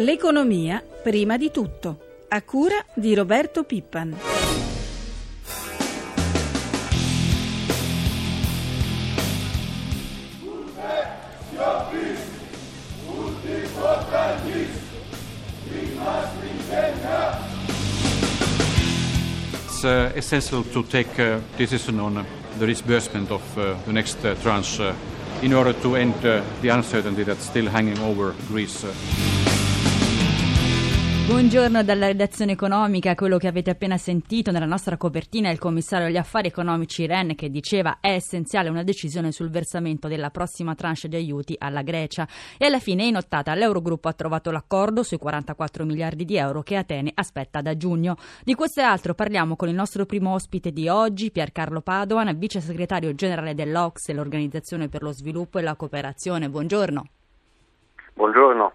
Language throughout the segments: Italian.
L'economia prima di tutto, a cura di Roberto Pippan. It's uh, essential to take a decision on the disbursement of uh, the next uh, tranche uh, in order to end uh, the uncertainty that's still hanging over Greece. Buongiorno dalla redazione economica, quello che avete appena sentito nella nostra copertina è il commissario agli affari economici Ren che diceva è essenziale una decisione sul versamento della prossima tranche di aiuti alla Grecia e alla fine in ottata l'Eurogruppo ha trovato l'accordo sui 44 miliardi di euro che Atene aspetta da giugno. Di questo e altro parliamo con il nostro primo ospite di oggi, Piercarlo Padoan, vice segretario generale dell'Ox, l'Organizzazione per lo Sviluppo e la Cooperazione. Buongiorno. Buongiorno.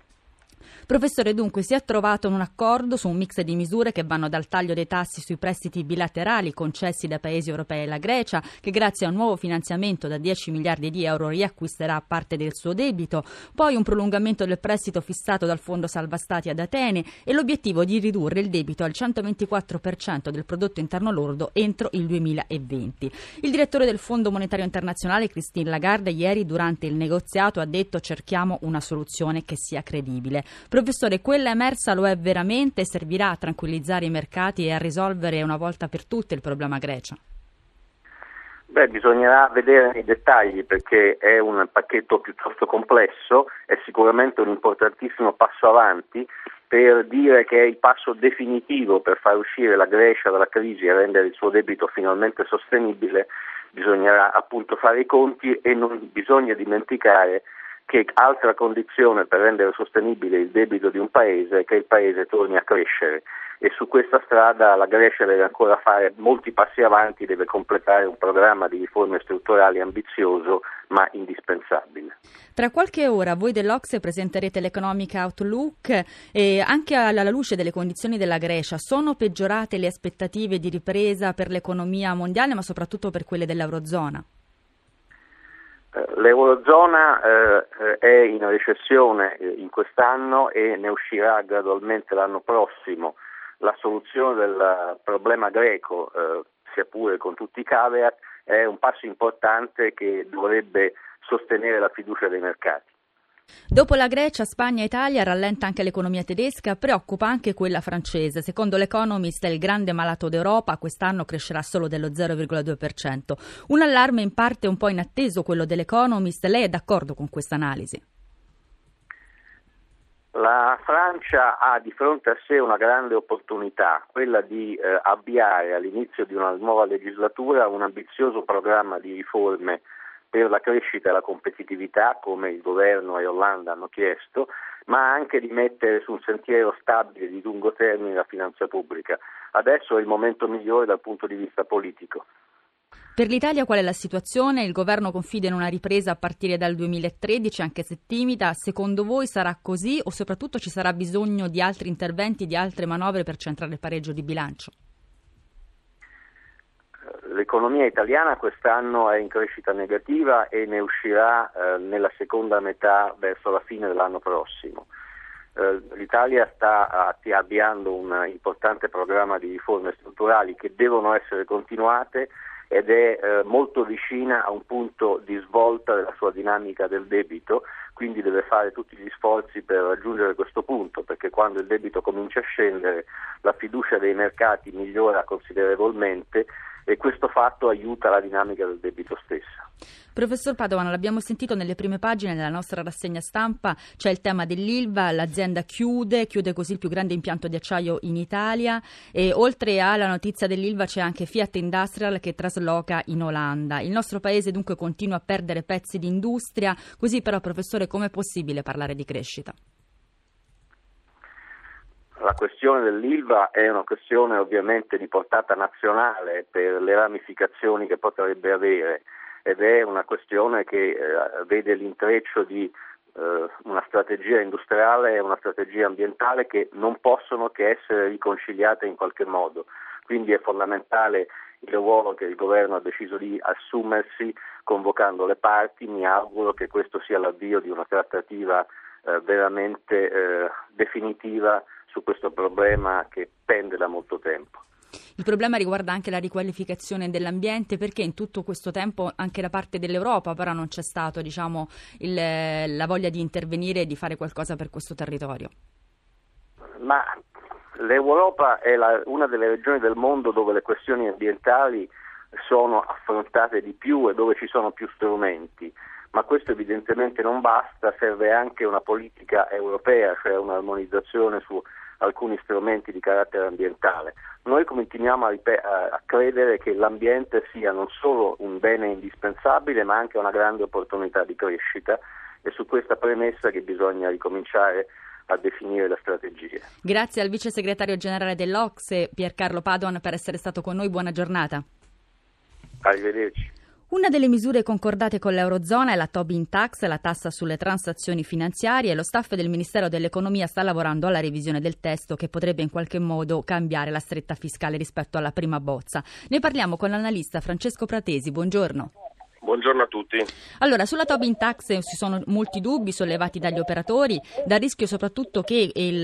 Professore, dunque si è trovato un accordo su un mix di misure che vanno dal taglio dei tassi sui prestiti bilaterali concessi da paesi europei alla Grecia, che grazie a un nuovo finanziamento da 10 miliardi di euro riacquisterà parte del suo debito, poi un prolungamento del prestito fissato dal Fondo Salva Stati ad Atene e l'obiettivo di ridurre il debito al 124% del prodotto interno lordo entro il 2020. Il direttore del Fondo Monetario Internazionale, Christine Lagarde, ieri durante il negoziato ha detto cerchiamo una soluzione che sia credibile. Professore, quella emersa lo è veramente servirà a tranquillizzare i mercati e a risolvere una volta per tutte il problema Grecia? Beh, bisognerà vedere nei dettagli perché è un pacchetto piuttosto complesso, è sicuramente un importantissimo passo avanti per dire che è il passo definitivo per far uscire la Grecia dalla crisi e rendere il suo debito finalmente sostenibile, bisognerà appunto fare i conti e non bisogna dimenticare che altra condizione per rendere sostenibile il debito di un paese è che il paese torni a crescere e su questa strada la Grecia deve ancora fare molti passi avanti, deve completare un programma di riforme strutturali ambizioso ma indispensabile. Tra qualche ora voi dell'Ocse presenterete l'Economic Outlook e anche alla luce delle condizioni della Grecia sono peggiorate le aspettative di ripresa per l'economia mondiale ma soprattutto per quelle dell'Eurozona? L'Eurozona eh, è in recessione in quest'anno e ne uscirà gradualmente l'anno prossimo. La soluzione del problema greco, eh, sia pure con tutti i caveat, è un passo importante che dovrebbe sostenere la fiducia dei mercati. Dopo la Grecia, Spagna e Italia rallenta anche l'economia tedesca, preoccupa anche quella francese. Secondo l'Economist, il grande malato d'Europa quest'anno crescerà solo dello 0,2%. Un allarme in parte un po' inatteso quello dell'Economist. Lei è d'accordo con questa analisi? La Francia ha di fronte a sé una grande opportunità, quella di eh, avviare all'inizio di una nuova legislatura un ambizioso programma di riforme per la crescita e la competitività, come il governo e Hollande hanno chiesto, ma anche di mettere su un sentiero stabile di lungo termine la finanza pubblica. Adesso è il momento migliore dal punto di vista politico. Per l'Italia qual è la situazione? Il governo confida in una ripresa a partire dal 2013, anche se timida. Secondo voi sarà così o soprattutto ci sarà bisogno di altri interventi, di altre manovre per centrare il pareggio di bilancio? L'economia italiana quest'anno è in crescita negativa e ne uscirà eh, nella seconda metà verso la fine dell'anno prossimo. Eh, L'Italia sta avviando un importante programma di riforme strutturali che devono essere continuate ed è eh, molto vicina a un punto di svolta della sua dinamica del debito, quindi deve fare tutti gli sforzi per raggiungere questo punto, perché quando il debito comincia a scendere la fiducia dei mercati migliora considerevolmente e questo fatto aiuta la dinamica del debito stessa. Professor Padovan, l'abbiamo sentito nelle prime pagine della nostra rassegna stampa, c'è il tema dell'Ilva, l'azienda chiude, chiude così il più grande impianto di acciaio in Italia e oltre alla notizia dell'Ilva c'è anche Fiat Industrial che trasloca in Olanda. Il nostro paese dunque continua a perdere pezzi di industria, così però professore com'è possibile parlare di crescita? La questione dell'ILVA è una questione ovviamente di portata nazionale per le ramificazioni che potrebbe avere ed è una questione che eh, vede l'intreccio di eh, una strategia industriale e una strategia ambientale che non possono che essere riconciliate in qualche modo. Quindi è fondamentale il ruolo che il governo ha deciso di assumersi convocando le parti. Mi auguro che questo sia l'avvio di una trattativa eh, veramente eh, definitiva su questo problema che pende da molto tempo. Il problema riguarda anche la riqualificazione dell'ambiente perché in tutto questo tempo anche da parte dell'Europa però non c'è stato diciamo, la voglia di intervenire e di fare qualcosa per questo territorio. Ma l'Europa è la, una delle regioni del mondo dove le questioni ambientali sono affrontate di più e dove ci sono più strumenti, ma questo evidentemente non basta, serve anche una politica europea, cioè un'armonizzazione su alcuni strumenti di carattere ambientale. Noi continuiamo a, ripet- a, credere che l'ambiente sia non solo un bene indispensabile, ma anche una grande opportunità di crescita. È su questa premessa che bisogna ricominciare a definire la strategia. Grazie al vice segretario generale dell'Ocse, Piercarlo Padoan, per essere stato con noi. Buona giornata. Arrivederci. Una delle misure concordate con l'Eurozona è la Tobin Tax, la tassa sulle transazioni finanziarie. Lo staff del Ministero dell'Economia sta lavorando alla revisione del testo che potrebbe in qualche modo cambiare la stretta fiscale rispetto alla prima bozza. Ne parliamo con l'analista Francesco Pratesi. Buongiorno. Buongiorno a tutti. Allora, sulla Tobin Tax ci sono molti dubbi sollevati dagli operatori, dal rischio soprattutto che il,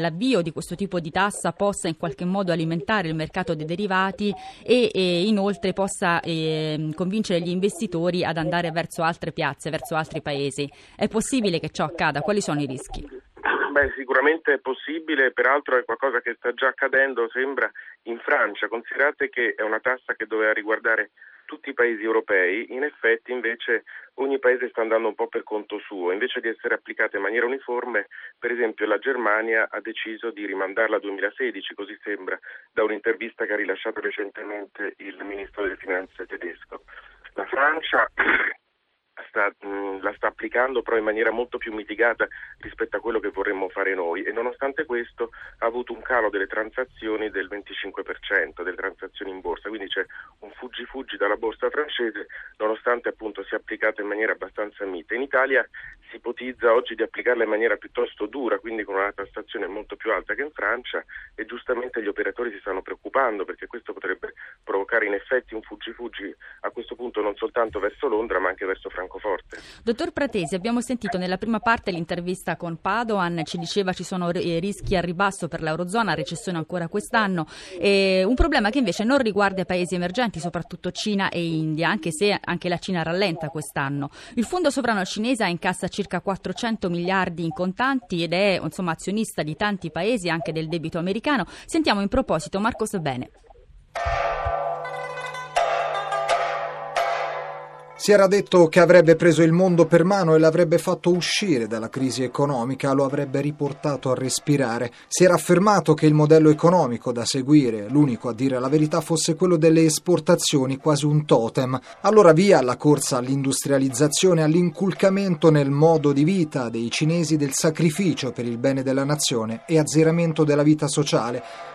l'avvio di questo tipo di tassa possa in qualche modo alimentare il mercato dei derivati e, e inoltre possa eh, convincere gli investitori ad andare verso altre piazze, verso altri paesi. È possibile che ciò accada? Quali sono i rischi? Beh, sicuramente è possibile, peraltro è qualcosa che sta già accadendo, sembra, in Francia. Considerate che è una tassa che doveva riguardare tutti i paesi europei, in effetti invece ogni paese sta andando un po' per conto suo, invece di essere applicata in maniera uniforme, per esempio la Germania ha deciso di rimandarla al 2016, così sembra, da un'intervista che ha rilasciato recentemente il ministro delle finanze tedesco. La Francia sta, mh, la sta applicando però in maniera molto più mitigata rispetto a quello che vorremmo fare noi. E nonostante questo ha avuto un calo delle transazioni del 25%, delle transazioni in borsa, quindi c'è un fuggi-fuggi dalla borsa francese nonostante appunto sia applicata in maniera abbastanza mite. In Italia si ipotizza oggi di applicarla in maniera piuttosto dura, quindi con una tassazione molto più alta che in Francia e giustamente gli operatori si stanno preoccupando perché questo potrebbe provocare in effetti un fuggi-fuggi a questo punto non soltanto verso Londra ma anche verso Francoforte Francoforte. Dottor Pratesi, abbiamo sentito nella prima parte l'intervista con Padoan, ci diceva ci sono rischi a ribasso per l'Eurozona, recessione ancora quest'anno, e un problema che invece non riguarda i paesi emergenti, soprattutto Cina e India, anche se anche la Cina rallenta quest'anno. Il fondo sovrano cinese incassa circa 400 miliardi in contanti ed è insomma, azionista di tanti paesi, anche del debito americano. Sentiamo in proposito Marco Sabene. Si era detto che avrebbe preso il mondo per mano e l'avrebbe fatto uscire dalla crisi economica, lo avrebbe riportato a respirare. Si era affermato che il modello economico da seguire, l'unico a dire la verità, fosse quello delle esportazioni, quasi un totem. Allora via alla corsa all'industrializzazione, all'inculcamento nel modo di vita dei cinesi del sacrificio per il bene della nazione e azzeramento della vita sociale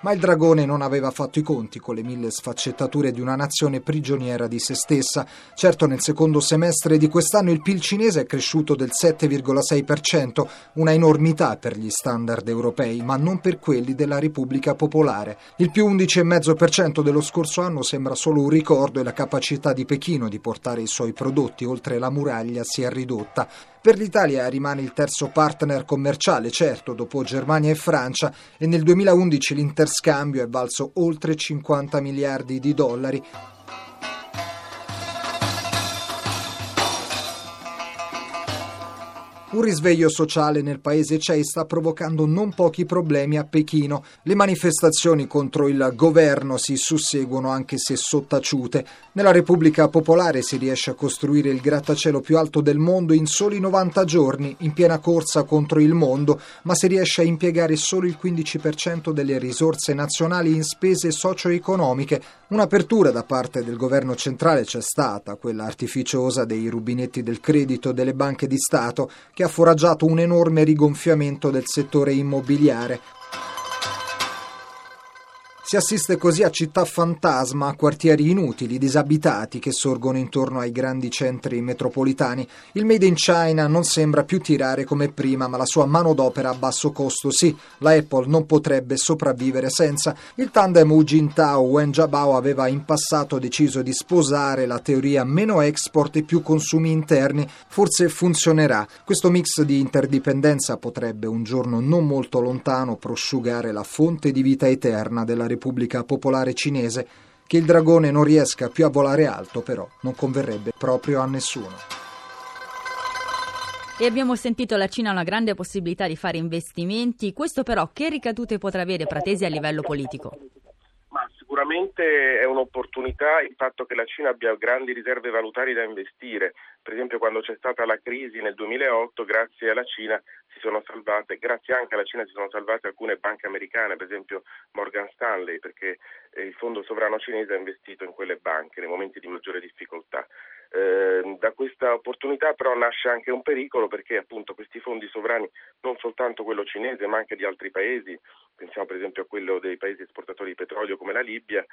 Ma il dragone non aveva fatto i conti con le mille sfaccettature di una nazione prigioniera di se stessa. Certo, nel secondo semestre di quest'anno il PIL cinese è cresciuto del 7,6%, una enormità per gli standard europei, ma non per quelli della Repubblica Popolare. Il più 11,5% dello scorso anno sembra solo un ricordo e la capacità di Pechino di portare i suoi prodotti oltre la muraglia si è ridotta. Per l'Italia rimane il terzo partner commerciale, certo, dopo Germania e Francia, e nel 2011 l'interscambio è valso oltre 50 miliardi di dollari. Un risveglio sociale nel paese c'è e sta provocando non pochi problemi a Pechino. Le manifestazioni contro il governo si susseguono anche se sottaciute. Nella Repubblica Popolare si riesce a costruire il grattacielo più alto del mondo in soli 90 giorni, in piena corsa contro il mondo, ma si riesce a impiegare solo il 15% delle risorse nazionali in spese socio-economiche. Un'apertura da parte del governo centrale c'è stata, quella artificiosa dei rubinetti del credito delle banche di Stato, che ha foraggiato un enorme rigonfiamento del settore immobiliare. Si assiste così a città fantasma, a quartieri inutili, disabitati che sorgono intorno ai grandi centri metropolitani. Il Made in China non sembra più tirare come prima, ma la sua manodopera a basso costo sì. La Apple non potrebbe sopravvivere senza. Il tandem Hu Jintao-Wen Jiabao aveva in passato deciso di sposare la teoria meno export e più consumi interni. Forse funzionerà. Questo mix di interdipendenza potrebbe un giorno non molto lontano prosciugare la fonte di vita eterna della Repubblica Repubblica Popolare Cinese. Che il dragone non riesca più a volare alto, però, non converrebbe proprio a nessuno. E abbiamo sentito la Cina ha una grande possibilità di fare investimenti. Questo però che ricadute potrà avere Pratesi a livello politico? Sicuramente è un'opportunità il fatto che la Cina abbia grandi riserve valutarie da investire. Per esempio quando c'è stata la crisi nel 2008, grazie alla Cina si sono salvate, grazie anche alla Cina si sono salvate alcune banche americane, per esempio Morgan Stanley, perché eh, il fondo sovrano cinese ha investito in quelle banche nei momenti di maggiore difficoltà. Eh, da questa opportunità però nasce anche un pericolo perché appunto questi fondi sovrani, non soltanto quello cinese ma anche di altri paesi, pensiamo per esempio a quello dei paesi esportatori di petrolio come la Libia,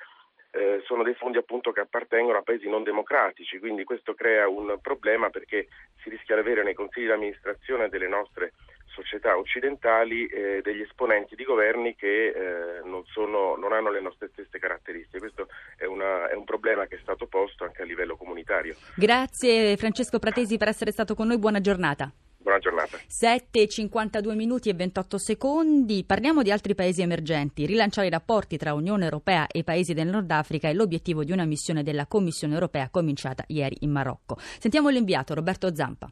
eh, sono dei fondi appunto che appartengono a paesi non democratici, quindi questo crea un problema perché si rischia di avere nei consigli di amministrazione delle nostre società occidentali eh, degli esponenti di governi che eh, non, sono, non, hanno le nostre stesse caratteristiche. Questo è, una, è, un problema che è stato posto anche a livello comunitario. Grazie Francesco Pratesi per essere stato con noi, buona giornata. Buona giornata. 7, 52 minuti e 28 secondi. Parliamo di altri paesi emergenti. Rilanciare i rapporti tra Unione Europea e paesi del Nord Africa è l'obiettivo di una missione della Commissione Europea cominciata ieri in Marocco. Sentiamo l'inviato Roberto Zampa.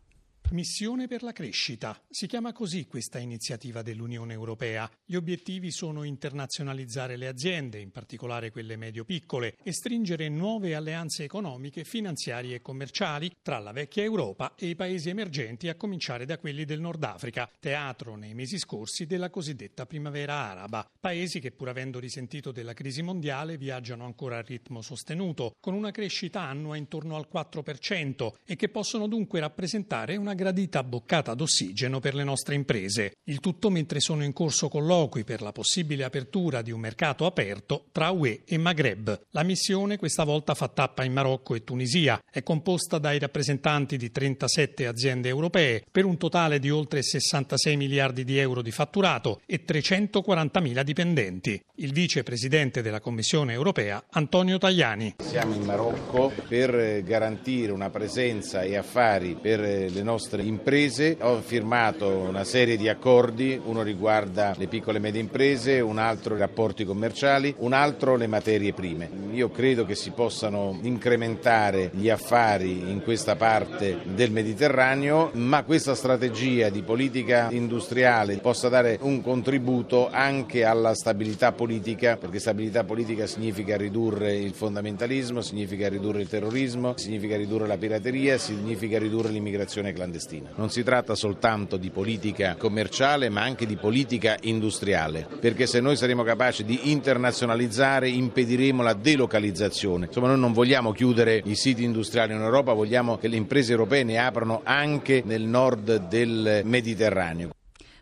Missione per la crescita. Si chiama così questa iniziativa dell'Unione Europea. Gli obiettivi sono internazionalizzare le aziende, in particolare quelle medio-piccole, e stringere nuove alleanze economiche, finanziarie e commerciali tra la vecchia Europa e i paesi emergenti, a cominciare da quelli del Nord Africa, teatro nei mesi scorsi della cosiddetta primavera araba. Paesi che, pur avendo risentito della crisi mondiale, viaggiano ancora a ritmo sostenuto, con una crescita annua intorno al 4% e che possono dunque rappresentare una gradita boccata d'ossigeno per le nostre imprese. Il tutto mentre sono in corso colloqui per la possibile apertura di un mercato aperto tra UE e Maghreb. La missione questa volta fa tappa in Marocco e Tunisia. È composta dai rappresentanti di 37 aziende europee per un totale di oltre 66 miliardi di euro di fatturato e 340.000 dipendenti. Il vicepresidente della Commissione europea, Antonio Tajani. Siamo in Marocco per garantire una presenza e affari per le nostre nostre imprese. Ho firmato una serie di accordi, uno riguarda le piccole e medie imprese, un altro i rapporti commerciali, un altro le materie prime. Io credo che si possano incrementare gli affari in questa parte del Mediterraneo, ma questa strategia di politica industriale possa dare un contributo anche alla stabilità politica, perché stabilità politica significa ridurre il fondamentalismo, significa ridurre il terrorismo, significa ridurre la pirateria, significa ridurre l'immigrazione clandestina clandestina. Non si tratta soltanto di politica commerciale ma anche di politica industriale, perché se noi saremo capaci di internazionalizzare impediremo la delocalizzazione. Insomma noi non vogliamo chiudere i siti industriali in Europa, vogliamo che le imprese europee ne aprano anche nel nord del Mediterraneo.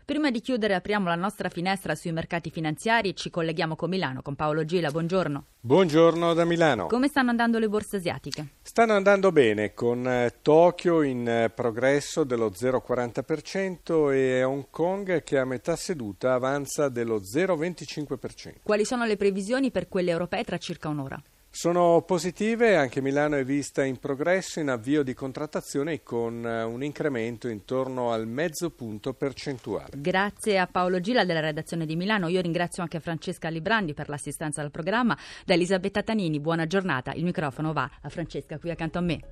Prima di chiudere apriamo la nostra finestra sui mercati finanziari e ci colleghiamo con Milano, con Paolo Gila. Buongiorno. Buongiorno da Milano. Come stanno andando le borse asiatiche? Stanno andando bene, con eh, Tokyo in eh, progresso dello 0,40% e Hong Kong che a metà seduta avanza dello 0,25%. Quali sono le previsioni per quelle europee tra circa un'ora? Sono positive, anche Milano è vista in progresso in avvio di contrattazione con eh, un incremento intorno al mezzo punto percentuale. Grazie a Paolo Gila della redazione di Milano, io ringrazio anche Francesca Librandi per l'assistenza al programma, da Elisabetta Tanini, buona giornata, il microfono va a Francesca qui accanto a me.